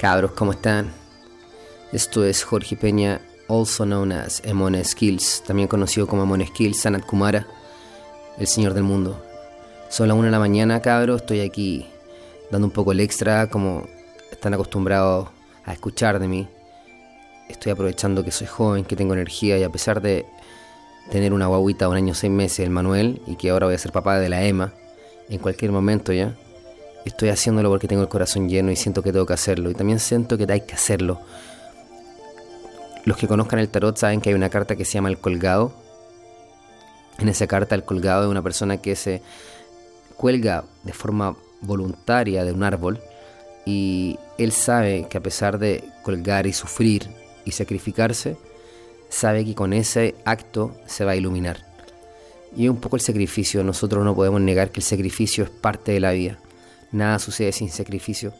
Cabros, ¿cómo están? Esto es Jorge Peña, also known as Emon Skills, también conocido como Emon Skills, Sanat Kumara, el señor del mundo. Son las 1 de la mañana, cabros, estoy aquí dando un poco el extra, como están acostumbrados a escuchar de mí. Estoy aprovechando que soy joven, que tengo energía y a pesar de tener una guaguita de un año seis meses, el Manuel, y que ahora voy a ser papá de la Emma, en cualquier momento ya Estoy haciéndolo porque tengo el corazón lleno y siento que tengo que hacerlo. Y también siento que hay que hacerlo. Los que conozcan el tarot saben que hay una carta que se llama el colgado. En esa carta el colgado es una persona que se cuelga de forma voluntaria de un árbol y él sabe que a pesar de colgar y sufrir y sacrificarse, sabe que con ese acto se va a iluminar. Y es un poco el sacrificio, nosotros no podemos negar que el sacrificio es parte de la vida nada sucede sin sacrificio.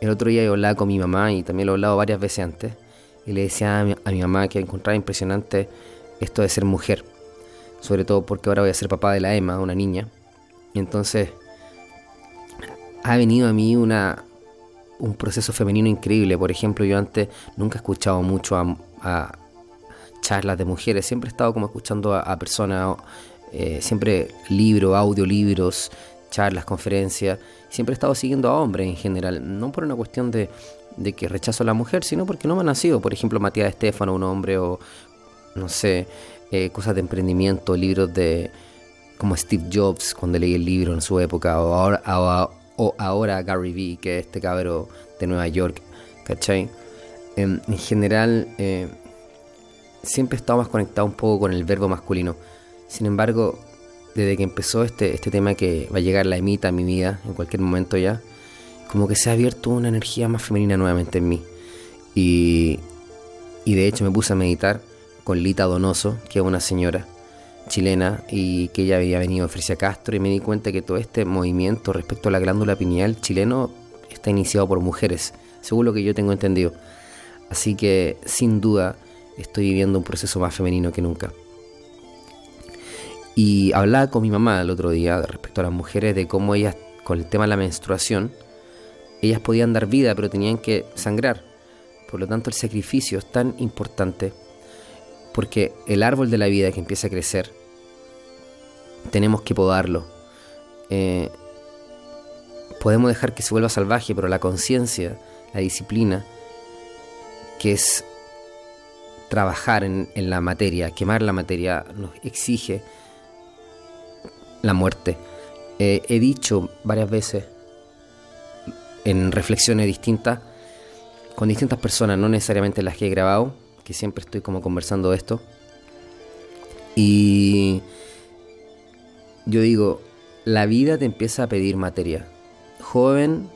El otro día yo hablaba con mi mamá y también lo he hablado varias veces antes. Y le decía a mi, mamá que encontraba impresionante esto de ser mujer. Sobre todo porque ahora voy a ser papá de la Emma, una niña. Y entonces ha venido a mí una, un proceso femenino increíble. Por ejemplo, yo antes nunca he escuchado mucho a, charlas de mujeres. Siempre he estado como escuchando a, personas, eh, siempre libros, audiolibros, charlas, conferencias. Siempre he estado siguiendo a hombres en general, no por una cuestión de, que rechazo a la mujer, sino porque no me han nacido. Por ejemplo, Matías Estefano, un hombre, o no sé, eh, cosas de emprendimiento, libros de como Steve Jobs cuando leí el libro en su época, o ahora, Gary Vee, que es este cabro de Nueva York, ¿cachai? En, general, eh, siempre he estado más conectado un poco con el verbo masculino. Sin embargo, desde que empezó este, este tema que va a llegar la emita a mi vida en cualquier momento ya, como que se ha abierto una energía más femenina nuevamente en mí. Y, y de hecho me puse a meditar con Lita Donoso, que es una señora chilena y que ella había venido de Fresia Castro y me di cuenta que todo este movimiento respecto a la glándula pineal chileno está iniciado por mujeres, según lo que yo tengo entendido. Así que sin duda estoy viviendo un proceso más femenino que nunca. Y hablaba con mi mamá el otro día respecto a las mujeres de cómo ellas, con el tema de la menstruación, ellas podían dar vida, pero tenían que sangrar. Por lo tanto, el sacrificio es tan importante porque el árbol de la vida que empieza a crecer, tenemos que podarlo. Eh, podemos dejar que se vuelva salvaje, pero la conciencia, la disciplina, que es trabajar en, en, la materia, quemar la materia, nos exige la muerte. Eh, he dicho varias veces en reflexiones distintas, con distintas personas, no necesariamente las que he grabado, que siempre estoy como conversando esto. Y yo digo, la vida te empieza a pedir materia. Joven,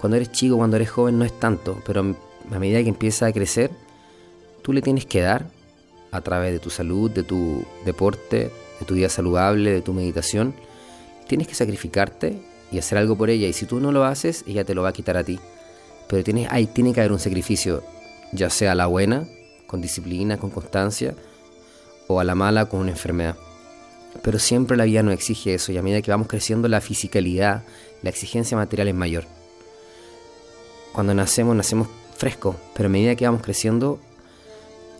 cuando eres chico, cuando eres joven no es tanto, pero a medida que empieza a crecer, tú le tienes que dar a través de tu salud, de tu deporte, de tu vida saludable, de tu meditación, tienes que sacrificarte y hacer algo por ella. Y si tú no lo haces, ella te lo va a quitar a ti. Pero tiene, hay, tiene que haber un sacrificio, ya sea a la buena, con disciplina, con constancia, o a la mala, con una enfermedad. Pero siempre la vida no exige eso y a medida que vamos creciendo la fisicalidad, la exigencia material es mayor. Cuando nacemos, nacemos frescos, pero a medida que vamos creciendo,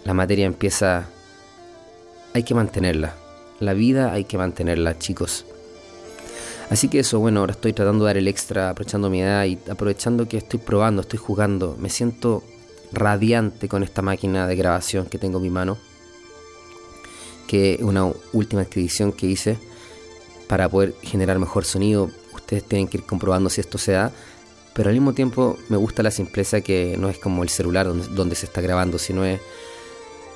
la materia empieza... Hay que mantenerla, la vida hay que mantenerla, chicos. Así que eso, bueno, ahora estoy tratando de dar el extra, aprovechando mi edad y aprovechando que estoy probando, estoy jugando. Me siento radiante con esta máquina de grabación que tengo en mi mano. Que es una última expedición que hice para poder generar mejor sonido. Ustedes tienen que ir comprobando si esto se da. Pero al mismo tiempo me gusta la simpleza que no es como el celular donde, se está grabando, sino es,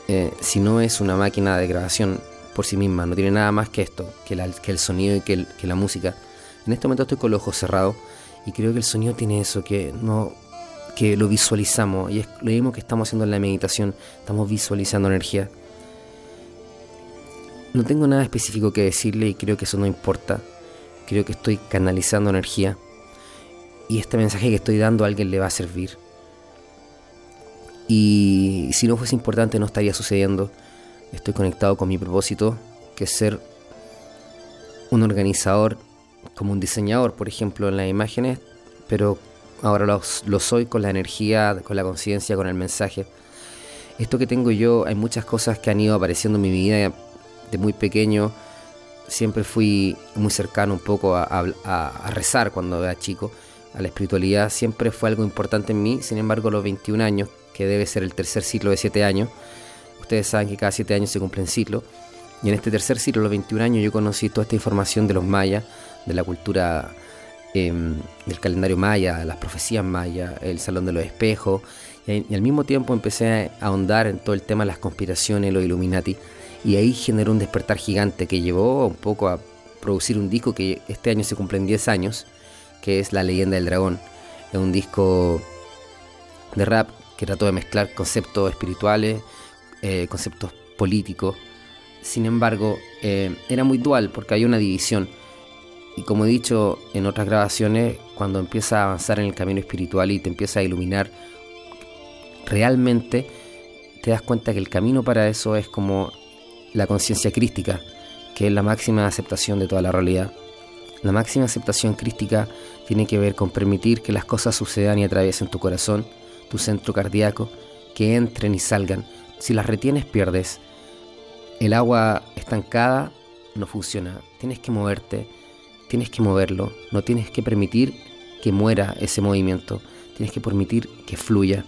eh, no es una máquina de grabación por sí misma, no tiene nada más que esto, que, el sonido y que, la música. En este momento estoy con los ojos cerrados y creo que el sonido tiene eso, que no que lo visualizamos y es lo mismo que estamos haciendo en la meditación, estamos visualizando energía. No tengo nada específico que decirle y creo que eso no importa. Creo que estoy canalizando energía y este mensaje que estoy dando a alguien le va a servir. Y si no fuese importante no estaría sucediendo estoy conectado con mi propósito, que es ser un organizador como un diseñador, por ejemplo, en las imágenes, pero ahora lo, soy con la energía, con la conciencia, con el mensaje. Esto que tengo yo, hay muchas cosas que han ido apareciendo en mi vida de muy pequeño. Siempre fui muy cercano un poco a, a rezar cuando era chico, a la espiritualidad. Siempre fue algo importante en mí. Sin embargo, a los 21 años, que debe ser el tercer ciclo de 7 años, ustedes saben que cada 7 años se cumple un ciclo. Y en este tercer ciclo, los 21 años, yo conocí toda esta información de los mayas, de la cultura Em, del calendario maya, las profecías maya, el salón de los espejos, y, al mismo tiempo empecé a ahondar en todo el tema de las conspiraciones, los Illuminati, y ahí generó un despertar gigante que llevó un poco a producir un disco que este año se cumplen 10 años, que es La leyenda del dragón. Es un disco de rap que trató de mezclar conceptos espirituales, eh, conceptos políticos. Sin embargo, eh, era muy dual porque hay una división y como he dicho en otras grabaciones, cuando empiezas a avanzar en el camino espiritual y te empieza a iluminar realmente, te das cuenta que el camino para eso es como la conciencia crística, que es la máxima aceptación de toda la realidad. La máxima aceptación crística tiene que ver con permitir que las cosas sucedan y atraviesen tu corazón, tu centro cardíaco, que entren y salgan. Si las retienes pierdes. El agua estancada no funciona. Tienes que moverte tienes que moverlo, no tienes que permitir que muera ese movimiento, tienes que permitir que fluya.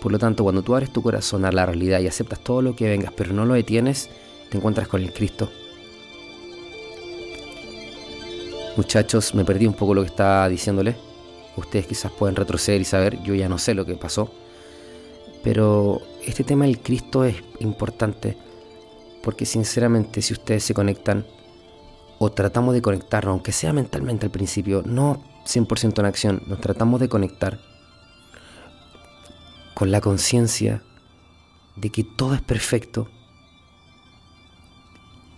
Por lo tanto, cuando tú abres tu corazón a la realidad y aceptas todo lo que vengas, pero no lo detienes, te encuentras con el Cristo. Muchachos, me perdí un poco lo que estaba diciéndole. Ustedes quizás pueden retroceder y saber, yo ya no sé lo que pasó. Pero este tema del Cristo es importante porque sinceramente si ustedes se conectan o tratamos de conectarnos, aunque sea mentalmente al principio, no 100% en acción, nos tratamos de conectar con la conciencia de que todo es perfecto,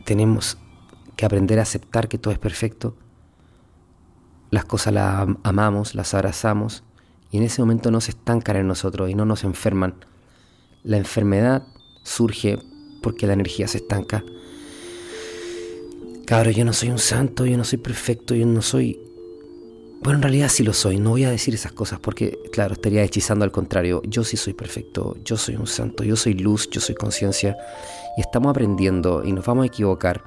tenemos que aprender a aceptar que todo es perfecto, las cosas las amamos, las abrazamos y en ese momento no se estancan en nosotros y no nos enferman. La enfermedad surge porque la energía se estanca Cabrón, yo no soy un santo, yo no soy perfecto, yo no soy... Bueno, en realidad sí lo soy, no voy a decir esas cosas porque, claro, estaría hechizando al contrario. Yo sí soy perfecto, yo soy un santo, yo soy luz, yo soy conciencia. Y estamos aprendiendo y nos vamos a equivocar.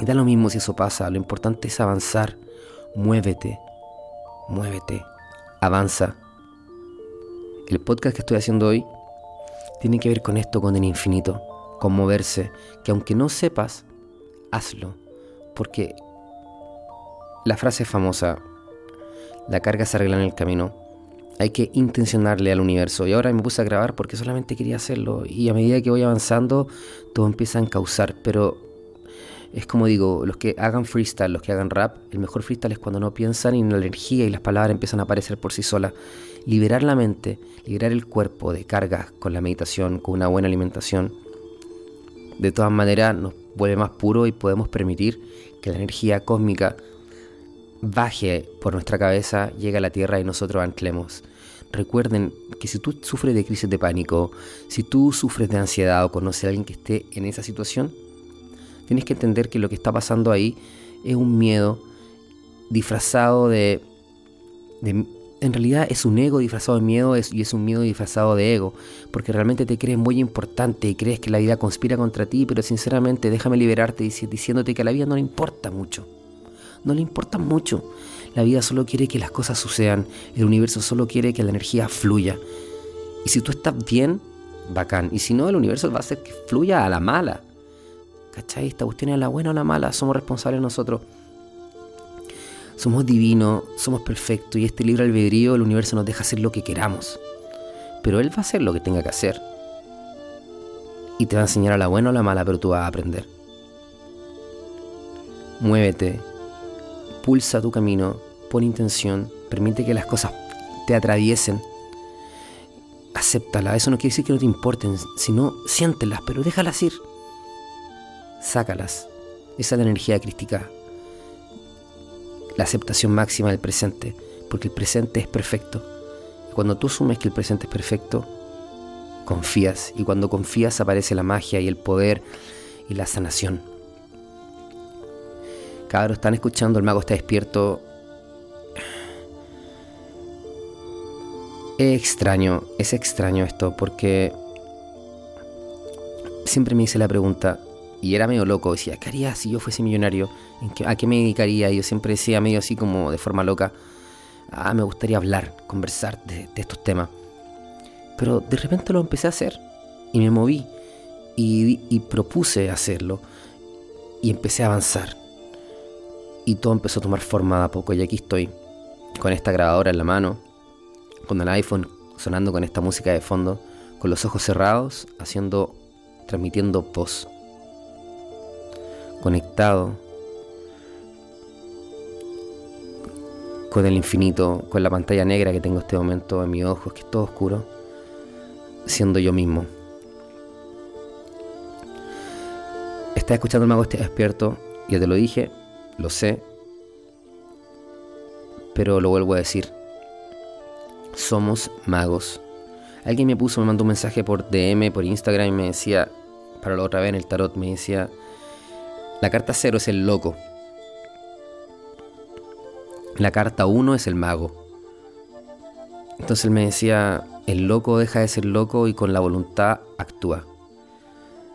Y da lo mismo si eso pasa, lo importante es avanzar. Muévete, muévete, avanza. El podcast que estoy haciendo hoy tiene que ver con esto, con el infinito, con moverse, que aunque no sepas, hazlo. Porque la frase famosa, la carga se arregla en el camino, hay que intencionarle al universo. Y ahora me puse a grabar porque solamente quería hacerlo. Y a medida que voy avanzando, todo empieza a encauzar. Pero es como digo, los que hagan freestyle, los que hagan rap, el mejor freestyle es cuando no piensan y la energía y las palabras empiezan a aparecer por sí solas. Liberar la mente, liberar el cuerpo de cargas con la meditación, con una buena alimentación. De todas maneras, nos vuelve más puro y podemos permitir que la energía cósmica baje por nuestra cabeza, llegue a la Tierra y nosotros anclemos. Recuerden que si tú sufres de crisis de pánico, si tú sufres de ansiedad o conoces a alguien que esté en esa situación, tienes que entender que lo que está pasando ahí es un miedo disfrazado de, en realidad es un ego disfrazado de miedo y es un miedo disfrazado de ego, porque realmente te crees muy importante y crees que la vida conspira contra ti, pero sinceramente déjame liberarte diciéndote que a la vida no le importa mucho. No le importa mucho. La vida solo quiere que las cosas sucedan, el universo solo quiere que la energía fluya. Y si tú estás bien, bacán. Y si no, el universo va a hacer que fluya a la mala. ¿Cachai? Esta cuestión es la buena o la mala, somos responsables nosotros. Somos divinos, somos perfectos y este libre albedrío el universo nos deja hacer lo que queramos. Pero Él va a hacer lo que tenga que hacer. Y te va a enseñar a la buena o la mala, pero tú vas a aprender. Muévete, pulsa tu camino, pon intención, permite que las cosas te atraviesen. Acéptala, eso no quiere decir que no te importen, sino siéntelas, pero déjalas ir. Sácalas. Esa es la energía crística la aceptación máxima del presente, porque el presente es perfecto. Cuando tú asumes que el presente es perfecto, confías, y cuando confías aparece la magia y el poder y la sanación. Cabros, están escuchando, el mago está despierto. Es extraño, es extraño esto, porque siempre me hice la pregunta, y era medio loco, decía, ¿qué haría si yo fuese millonario? ¿A qué me dedicaría? Y yo siempre decía medio así como de forma loca, ah, me gustaría hablar, conversar de, estos temas. Pero de repente lo empecé a hacer y me moví y, propuse hacerlo y empecé a avanzar. Y todo empezó a tomar forma a poco y aquí estoy, con esta grabadora en la mano, con el iPhone sonando con esta música de fondo, con los ojos cerrados, haciendo, transmitiendo voz, conectado con el infinito, con la pantalla negra que tengo en este momento en mis ojos, que es todo oscuro, siendo yo mismo. Estás escuchando el mago este despierto, ya te lo dije, lo sé, pero lo vuelvo a decir. Somos magos. Alguien me puso, me mandó un mensaje por DM, por Instagram y me decía, para la otra vez en el tarot, me decía, la carta cero es el loco. La carta 1 es el mago. Entonces él me decía, el loco deja de ser loco y con la voluntad actúa.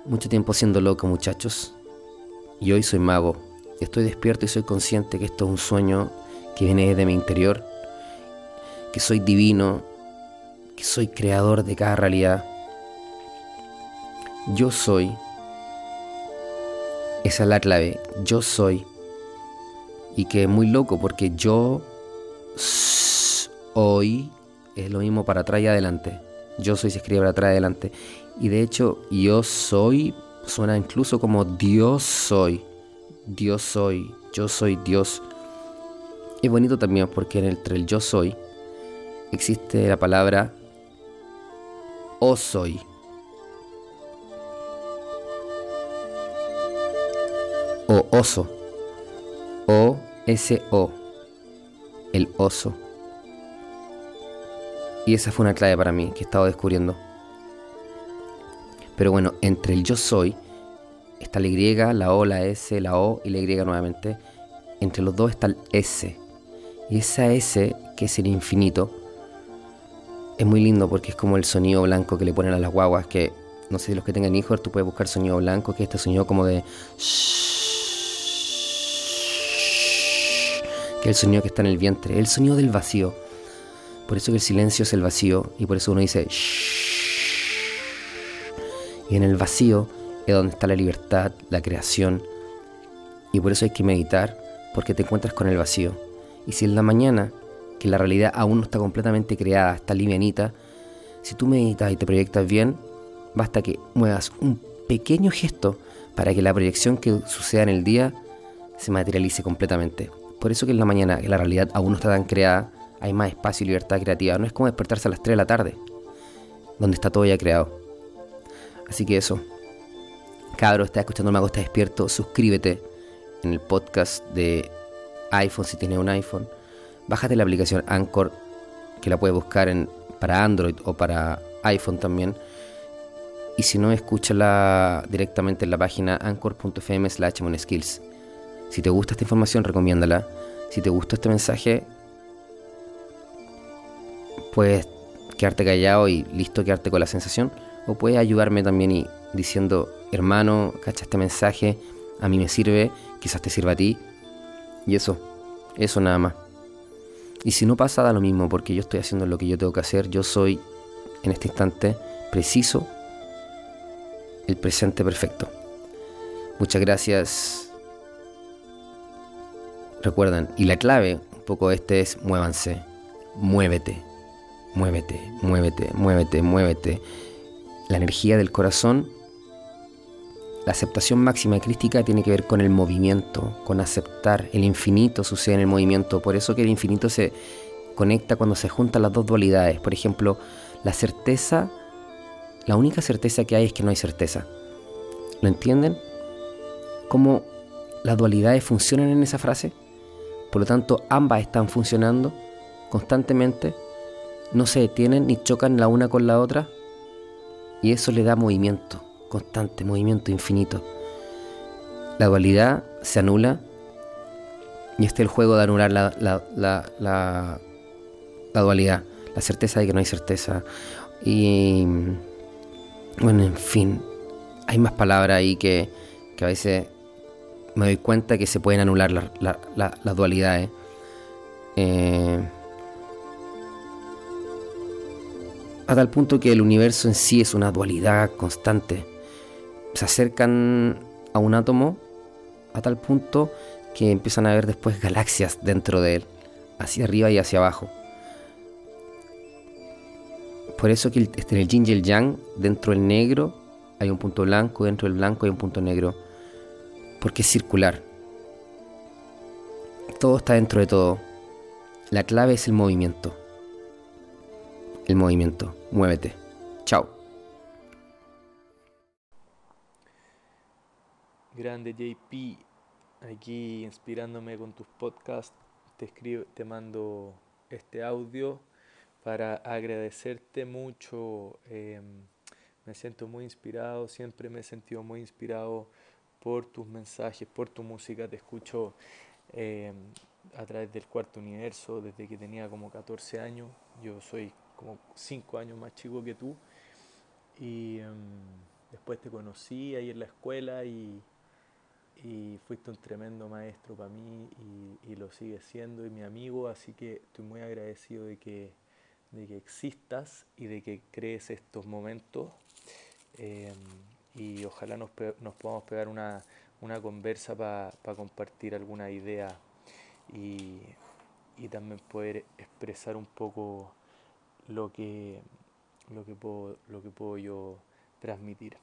Mucho tiempo siendo loco, muchachos. Y hoy soy mago. Estoy despierto y soy consciente que esto es un sueño que viene de mi interior. Que soy divino. Que soy creador de cada realidad. Yo soy. Esa es la clave. Yo soy y que es muy loco porque yo hoy es lo mismo para atrás y adelante. Yo soy se escribe para atrás y adelante. Y de hecho, yo soy suena incluso como Dios soy. Dios soy. Yo soy Dios. Es bonito también porque entre el yo soy existe la palabra o soy. O oso. O-S-O, el oso. Y esa fue una clave para mí que he estado descubriendo. Pero bueno, entre el yo soy está la Y, la O, la S, la O y la Y nuevamente. Entre los dos está el S. Y esa S, que es el infinito, es muy lindo porque es como el sonido blanco que le ponen a las guaguas. Que no sé si los que tengan hijos, tú puedes buscar sonido blanco, que este sonido como de que el sonido que está en el vientre, el sonido del vacío. Por eso que el silencio es el vacío y por eso uno dice Y en el vacío es donde está la libertad, la creación. Y por eso hay que meditar, porque te encuentras con el vacío. Y si en la mañana, que la realidad aún no está completamente creada, está livianita, si tú meditas y te proyectas bien, basta que muevas un pequeño gesto para que la proyección que suceda en el día se materialice completamente. Por eso que en la mañana, que la realidad aún no está tan creada, hay más espacio y libertad creativa. No es como despertarse a las 3 de la tarde, donde está todo ya creado. Así que eso. Cabro, está escuchando Mago, está despierto. Suscríbete en el podcast de iPhone si tienes un iPhone. Bájate la aplicación Anchor, que la puedes buscar en, para Android o para iPhone también. Y si no, escúchala directamente en la página anchor.fm slash skills. Si te gusta esta información, recomiéndala. Si te gusta este mensaje, puedes quedarte callado y listo quedarte con la sensación. O puedes ayudarme también y diciendo, hermano, cacha este mensaje, a mí me sirve, quizás te sirva a ti. Y eso, eso nada más. Y si no pasa, da lo mismo, porque yo estoy haciendo lo que yo tengo que hacer. Yo soy, en este instante, preciso, el presente perfecto. Muchas gracias Recuerdan, y la clave un poco este es muévanse, muévete, muévete, muévete, muévete, muévete. La energía del corazón, la aceptación máxima crística tiene que ver con el movimiento, con aceptar. El infinito sucede en el movimiento, por eso que el infinito se conecta cuando se juntan las dos dualidades. Por ejemplo, la certeza, la única certeza que hay es que no hay certeza. ¿Lo entienden? ¿Cómo las dualidades funcionan en esa frase? Por lo tanto, ambas están funcionando constantemente, no se detienen ni chocan la una con la otra, y eso le da movimiento, constante, movimiento infinito. La dualidad se anula, y este es el juego de anular la, la, la, la dualidad. la certeza de que no hay certeza. Y bueno, en fin, hay más palabras ahí que, que a veces me doy cuenta que se pueden anular las dualidades. Eh, a tal punto que el universo en sí es una dualidad constante. Se acercan a un átomo a tal punto que empiezan a ver después galaxias dentro de él, hacia arriba y hacia abajo. Por eso que en el yin y el yang, dentro del negro hay un punto blanco, dentro del blanco hay un punto negro, porque es circular. Todo está dentro de todo. La clave es el movimiento. El movimiento. Muévete. Chao. Grande JP, aquí inspirándome con tus podcasts, te escribo, te mando este audio para agradecerte mucho. Em, me siento muy inspirado, siempre me he sentido muy inspirado por tus mensajes, por tu música. Te escucho em, a través del cuarto universo desde que tenía como 14 años. Yo soy como 5 años más chico que tú. Y em, después te conocí ahí en la escuela y, y fuiste un tremendo maestro para mí y, y, lo sigues siendo y mi amigo. Así que estoy muy agradecido de que de que existas y de que crees estos momentos. Eh, y ojalá nos, nos, podamos pegar una, una conversa para compartir alguna idea y, y, también poder expresar un poco lo que, lo que, puedo, lo que puedo yo transmitir.